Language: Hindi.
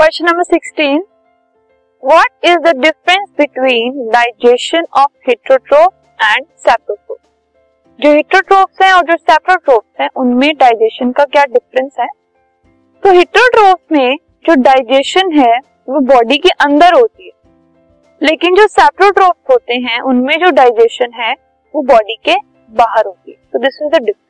Question number sixteen what is the difference between digestion of heterotroph and saprotroph जो हिट्रोट्रोफ्स हैं और जो सेप्रोट्रोफ्स हैं, उनमें डाइजेशन का क्या डिफरेंस है? तो हिट्रोट्रोफ में जो डाइजेशन है, वो बॉडी के अंदर होती है। लेकिन जो सेप्रोट्रोफ होते हैं, उनमें जो डाइजेशन है, वो बॉडी के बाहर होती है। तो this is the difference